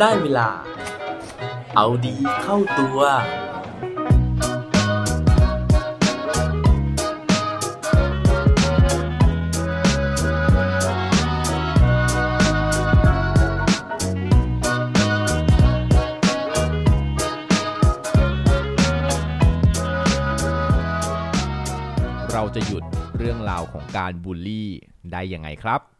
ได้เวลา เอาดีเข้าตัว เราจะหยุดเรื่องราวของการบูลลี่ได้ยังไงครับ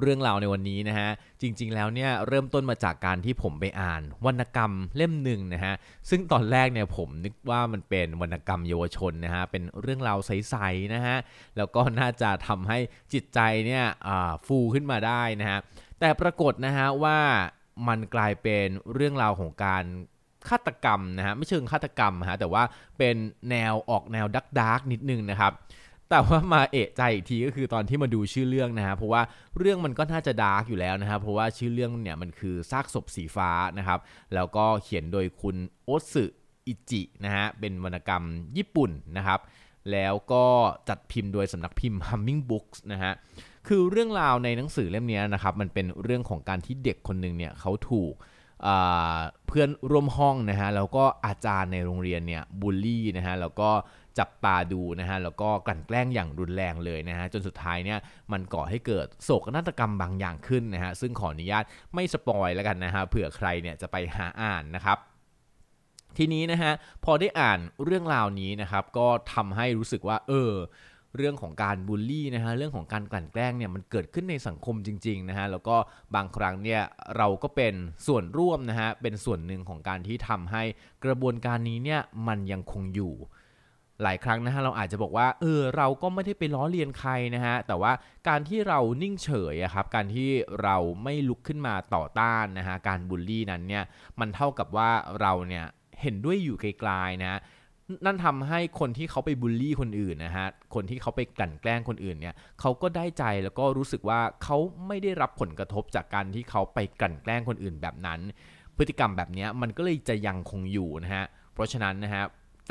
เรื่องราวในวันนี้นะฮะ จริง ๆ แล้วเนี่ยเริ่มต้นมาจากการที่ผมไปอ่าน วรรณกรรมเล่มหนึ่งนะฮะ ซึ่งตอนแรกเนี่ยผมนึกว่ามันเป็นวรรณกรรมเยาวชนนะฮะ เป็นเรื่องราวใสๆนะฮะ แล้วก็น่าจะทำให้จิตใจเนี่ยฟูขึ้นมาได้นะฮะ แต่ปรากฏนะฮะว่ามันกลายเป็นเรื่องราวของการฆาตกรรมนะฮะไม่เชิงฆาตกรรมฮะแต่ว่าเป็นแนวออกแนว dark dark นิดนึงนะครับ แต่ว่ามาเอะใจอีกทีก็คือตอนที่มาดูชื่อเรื่องนะฮะเพราะว่าเรื่องมันก็น่าจะ dark อยู่แล้วนะครับเพราะว่าชื่อเรื่องเนี่ยมันคือซากศพสีฟ้านะครับแล้วก็เขียนโดยคุณโอสึอิจินะฮะเป็นวรรณกรรมญี่ปุ่นนะครับแล้วก็จัดพิมพ์โดยสำนักพิมพ์ Humming Books นะฮะคือเรื่องราวในหนังสือเล่มนี้นะครับมันเป็นเรื่องของการที่เด็กคนหนึ่งเนี่ยเขาถูกเพื่อนร่วมห้องนะฮะแล้วก็อาจารย์ในโรงเรียนเนี่ยบูลลี่นะฮะแล้วก็ จับตาดูนะฮะแล้วก็กลั่นแกล้งอย่างรุนแรงเลยนะฮะจนสุดท้ายเนี่ยมันก่อให้เกิดโศกนาฏกรรมบางอย่างขึ้นนะฮะซึ่งขออนุญาตไม่สปอยแล้วกันนะฮะเผื่อใครเนี่ยจะไปหาอ่านนะครับทีนี้นะฮะพอได้อ่านเรื่องราวนี้นะครับ ก็ทำให้รู้สึกว่า เออ เรื่องของการบูลลี่นะฮะเรื่องของการกลั่นแกล้งเนี่ยมันเกิดขึ้นในสังคมจริง ๆนะฮะแล้วก็บางครั้งเนี่ยเราก็เป็นส่วนร่วมนะฮะเป็นส่วนหนึ่งของการที่ทำให้กระบวนการนี้เนี่ยมันยังคงอยู่ หลายครั้งนะฮะเราอาจจะบอกว่าเออเราก็ไม่ได้ไปล้อเลียนใครนะฮะแต่ว่าการที่เรานิ่งเฉยอะครับการที่เราไม่ลุกขึ้นมาต่อต้านนะฮะการบูลลี่นั้นเนี่ยมันเท่ากับว่าเราเนี่ยเห็นด้วยอยู่ไกลๆนะฮะนั่นทำให้คนที่เขาไปบูลลี่คนอื่นนะฮะ คนที่เขาไปกลั่นแกล้งคนอื่นเนี่ย เขาก็ได้ใจแล้วก็รู้สึกว่าเขาไม่ได้รับผลกระทบจากการที่เขาไปกลั่นแกล้งคนอื่นแบบนั้น พฤติกรรมแบบนี้มันก็เลยจะยังคงอยู่นะฮะ เพราะฉะนั้นนะฮะ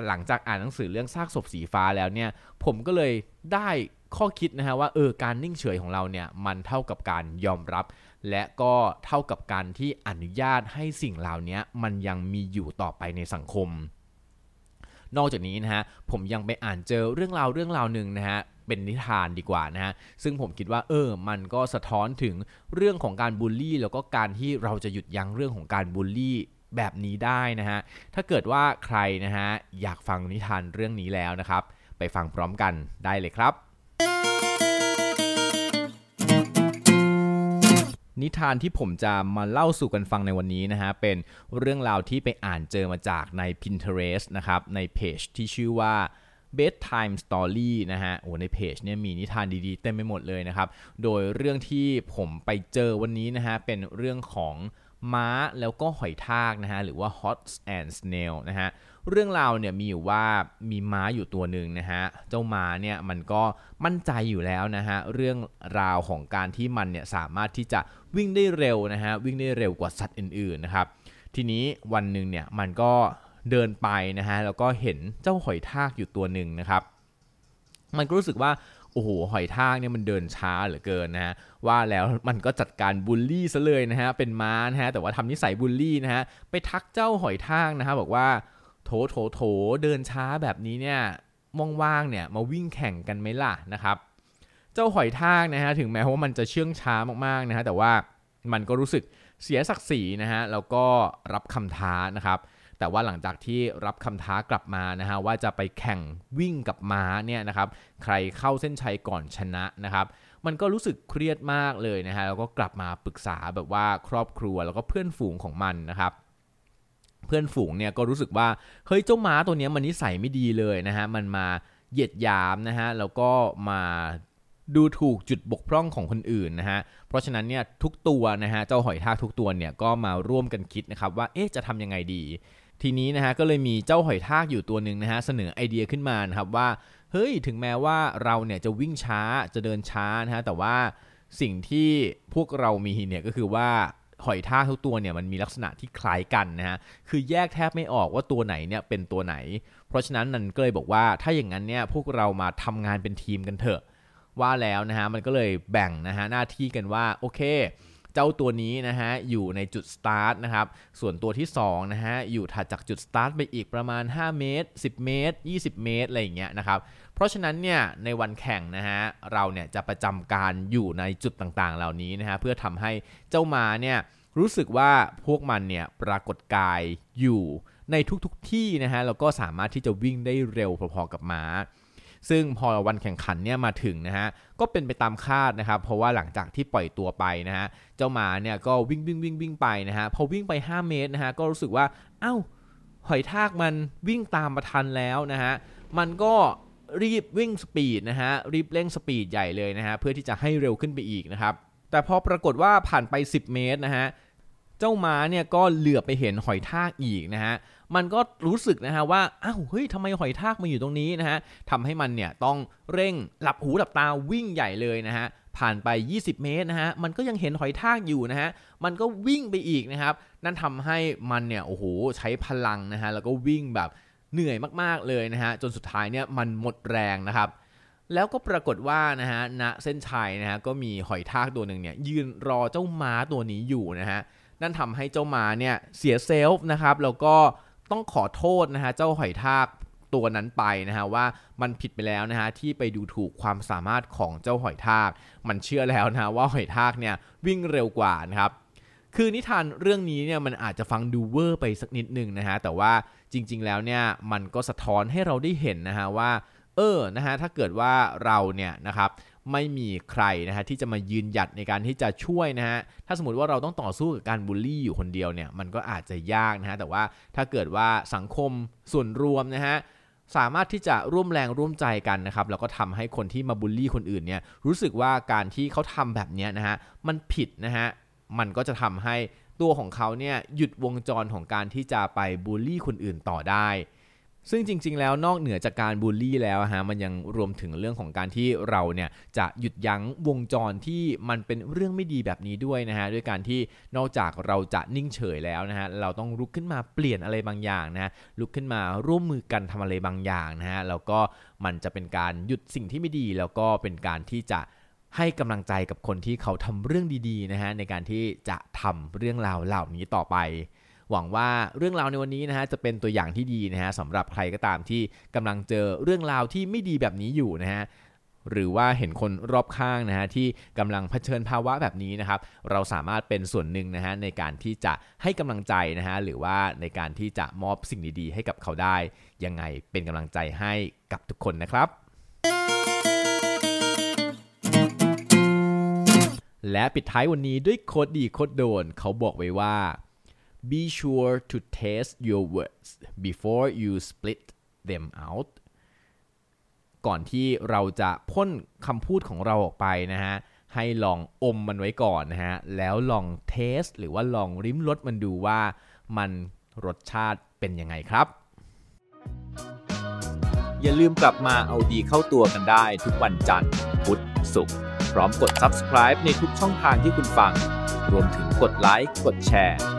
หลังจากอ่านหนังสือเรื่องซากศพสีฟ้าแล้วเนี่ย ผมก็เลยได้ข้อคิดนะฮะว่าเออการนิ่งเฉยของเราเนี่ยมันเท่ากับการยอมรับ และก็เท่ากับการที่อนุญาตให้สิ่งเหล่านี้มันยังมีอยู่ต่อไปในสังคม นอกจากนี้นะฮะผมยังไปอ่านเจอเรื่องราวเรื่องราวหนึ่งนะฮะเป็นนิทานดีกว่านะฮะ ซึ่งผมคิดว่าเออ มันก็สะท้อนถึงเรื่องของการบูลลี่ แล้วก็การที่เราจะหยุดยั้งเรื่องของการบูลลี่ แบบนี้ได้นะฮะ ถ้าเกิดว่าใครนะฮะอยากฟังนิทานเรื่องนี้แล้วนะครับ ไปฟังพร้อมกันได้เลยครับ นิทานที่ผมจะมาเล่าสู่กันฟังในวันนี้นะฮะ เป็นเรื่องราวที่ไปอ่านเจอมาจากใน Pinterest นะครับ ในเพจที่ชื่อว่า bedtime story นะฮะ โอ้ในเพจเนี่ยมีนิทานดีๆ เต็มไปหมดเลยนะครับ โดยเรื่องที่ผมไปเจอวันนี้นะฮะ เป็นเรื่องของ ม้าแล้วก็หอยทากนะฮะหรือว่า hot and snail นะฮะเรื่องราวเนี่ยมีอยู่ว่ามีม้าอยู่ตัวหนึ่งนะฮะเจ้าม้าเนี่ยมันก็มั่นใจอยู่แล้วนะฮะเรื่องราวของการที่มันเนี่ยสามารถที่จะวิ่งได้เร็วนะฮะวิ่งได้เร็วกว่าสัตว์อื่นๆนะครับทีนี้วันหนึ่งเนี่ยมันก็เดินไปนะฮะแล้วก็เห็นเจ้าหอยทากอยู่ตัวหนึ่งนะครับ มันก็รู้สึกว่า โอ้โหหอยทากเนี่ยมันเดินช้าเหลือเกินนะฮะว่าแล้วมันก็จัดการบูลลี่ซะเลยนะฮะเป็นม้านะฮะแต่ว่าทำนิสัยบูลลี่นะฮะไปทักเจ้าหอยทากนะฮะบอกว่าโถโถโถเดินช้าแบบนี้เนี่ยว่างๆเนี่ยมาวิ่งแข่งกันไหมล่ะนะครับ เจ้าหอยทากนะฮะถึงแม้ว่ามันจะเชื่องช้ามากๆนะฮะแต่ว่ามันก็รู้สึกเสียศักดิ์ศรีนะฮะแล้วก็รับคำท้านะครับ แต่ว่าหลังจากที่รับคำท้ากลับมานะฮะว่าจะไปแข่งวิ่งกับม้าเนี่ยนะครับใครเข้าเส้นชัยก่อนชนะนะครับมันก็รู้สึกเครียดมากเลยนะฮะแล้วก็กลับมาปรึกษาแบบว่าครอบครัวแล้วก็เพื่อนฝูงของมันนะครับเพื่อนฝูงเนี่ยก็รู้สึกว่าเฮ้ยเจ้าม้าตัวนี้มันนิสัยไม่ดีเลยนะฮะมันมาเหยียดยามนะฮะแล้วก็มาดูถูกจุดบกพร่องของคนอื่นนะฮะ เพราะฉะนั้นเนี่ยทุกตัวนะฮะเจ้าหอยทากทุกตัวเนี่ยก็มาร่วมกันคิดนะครับว่าเอ๊ะจะทำยังไงดี ทีนี้นะฮะก็เลยมีเจ้าหอยทากอยู่ตัวหนึ่งนะฮะเสนอไอเดียขึ้นมานะครับว่าเฮ้ยถึงแม้ว่าเราเนี่ยจะวิ่งช้าจะเดินช้านะฮะแต่ว่าสิ่งที่พวกเรามีเนี่ยก็คือว่าหอยทากทุกตัวเนี่ยมันมีลักษณะที่คล้ายกันนะฮะคือแยกแทบไม่ออกว่าตัวไหนเนี่ยเป็นตัวไหน เพราะฉะนั้นนันก็เลยบอกว่าถ้าอย่างนั้นเนี่ยพวกเรามาทำงานเป็นทีมกันเถอะว่าแล้วนะฮะมันก็เลยแบ่งนะฮะหน้าที่กันว่าโอเค เจ้าตัวนี้นะฮะอยู่ในจุดสตาร์ทนะครับ ส่วนตัวที่2นะฮะอยู่ถัดจากจุดสตาร์ทไปอีกประมาณ 5 เมตร 10 เมตร 20 เมตร อะไรอย่างเงี้ยนะครับ เพราะฉะนั้นเนี่ยในวันแข่งนะฮะเราเนี่ยจะประจำการอยู่ในจุดต่างๆ เหล่านี้นะฮะเพื่อทำให้เจ้ามาเนี่ยรู้สึกว่าพวกมันเนี่ยปรากฏกายอยู่ในทุกๆทที่นะฮะแล้วก็สามารถที่จะวิ่งได้เร็วพอๆกับม้า ซึ่งพอวันแข่งขันเนี่ยมาถึงนะฮะก็เป็นไปตามคาดนะครับ เพราะว่าหลังจากที่ปล่อยตัวไปนะฮะเจ้าหมาเนี่ยก็วิ่งวิ่งวิ่งวิ่งไปนะฮะพอวิ่งไป 5 เมตรนะฮะก็รู้สึกว่าเอ้าหอยทากมันวิ่งตามมาทันแล้วนะฮะมันก็รีบวิ่งสปีดนะฮะรีบเร่งสปีดใหญ่เลยนะฮะเพื่อที่จะให้เร็วขึ้นไปอีกนะครับแต่พอปรากฏว่าผ่านไป 10 เมตรนะฮะ เจ้าม้าเนี่ยก็เหลือไปเห็นหอยทากอีกนะฮะ มันก็รู้สึกนะฮะว่า อ้าวเฮ้ยทำไมหอยทากมาอยู่ตรงนี้นะฮะทำให้มันเนี่ยต้องเร่งหลับหูหลับตาวิ่งใหญ่เลยนะฮะ ผ่านไป 20 เมตรนะฮะ มันก็ยังเห็นหอยทากอยู่นะฮะ มันก็วิ่งไปอีกนะครับ นั่นทำให้มันเนี่ยโอ้โหใช้พลังนะฮะ แล้วก็วิ่งแบบเหนื่อยมากๆเลยนะฮะ จนสุดท้ายเนี่ยมันหมดแรงนะครับแล้วก็ปรากฏว่านะฮะณเส้นชัยนะฮะก็มีหอยทากตัวหนึ่งเนี่ยยืนรอเจ้าม้าตัวนี้อยู่นะฮะ นั่นทำให้เจ้าหมาเนี่ยเสียเซลฟ์นะครับแล้วก็ต้องขอโทษนะฮะเจ้าหอยทากตัวนั้นไปนะฮะว่ามันผิดไปแล้วนะฮะที่ไปดูถูกความสามารถของเจ้าหอยทาก มันเชื่อแล้วนะว่าหอยทากเนี่ยวิ่งเร็วกว่านะครับคือนิทานเรื่องนี้เนี่ยมันอาจจะฟังดูเวอร์ไปสักนิดหนึ่งนะฮะแต่ว่าจริง ๆ แล้วเนี่ยมันก็สะท้อนให้เราได้เห็นนะฮะว่าเออนะฮะถ้าเกิดว่าเราเนี่ยนะครับ ไม่มีใครนะฮะที่จะมายืนหยัดในการที่จะช่วยนะฮะถ้าสมมติว่าเราต้องต่อสู้กับการบูลลี่อยู่คนเดียวเนี่ยมันก็อาจจะยากนะฮะแต่ว่าถ้าเกิดว่าสังคมส่วนรวมนะฮะสามารถที่จะร่วมแรงร่วมใจกันนะครับแล้วก็ทำให้คนที่มาบูลลี่คนอื่นเนี่ยรู้สึกว่าการที่เขาทำแบบนี้นะฮะมันผิดนะฮะมันก็จะทำให้ตัวของเขาเนี่ยหยุดวงจรของการที่จะไปบูลลี่คนอื่นต่อได้ ซึ่งจริง ๆ แล้วนอกเหนือจากการบูลลี่แล้วฮะมันยังรวมถึงเรื่องของการที่เราเนี่ยจะหยุดยั้งวงจรที่มันเป็นเรื่องไม่ดีแบบนี้ด้วยนะฮะด้วยการที่นอกจากเราจะนิ่งเฉยแล้วนะฮะเราต้องลุกขึ้นมาเปลี่ยนอะไรบางอย่างนะะลุกขึ้นมาร่วมมือกันทำอะไรบางอย่างนะฮะแล้วก็มันจะเป็นการหยุดสิ่งที่ไม่ดี แล้วก็เป็นการที่จะให้กำลังใจกับคนที่เขาทำเรื่องดีๆนะฮะในการที่จะทำเรื่องราวเหล่านี้ต่อไป หวังว่าเรื่องราวในวันนี้นะฮะจะเป็นตัวอย่างที่ดีนะฮะสำหรับใครก็ตามที่กำลังเจอเรื่องราวที่ไม่ดีแบบนี้อยู่นะฮะหรือว่าเห็นคนรอบข้างนะฮะที่กำลังเผชิญภาวะแบบนี้นะครับ เราสามารถเป็นส่วนหนึ่งนะฮะในการที่จะให้กำลังใจนะฮะหรือว่าในการที่จะมอบสิ่งดีๆ ให้กับเขาได้ ยังไงเป็นกำลังใจให้กับทุกคนนะครับ และปิดท้ายวันนี้ด้วยโคดดีโคดโดนเขาบอกไว้ว่า be sure to taste your words before you split them out ก่อนที่เราจะพ่นคำพูดของเราออกไปนะฮะ ให้ลองอมมันไว้ก่อนนะฮะ แล้วลองเทส หรือว่าลองริมรสมันดูว่ามันรสชาติเป็นยังไงครับ อย่าลืมกลับมาเอาดีเข้าตัวกันได้ทุกวันจันทร์ พุธ ศุกร์ พร้อมกด subscribe ในทุกช่องทางที่คุณฟัง รวมถึงกดไลค์ กดแชร์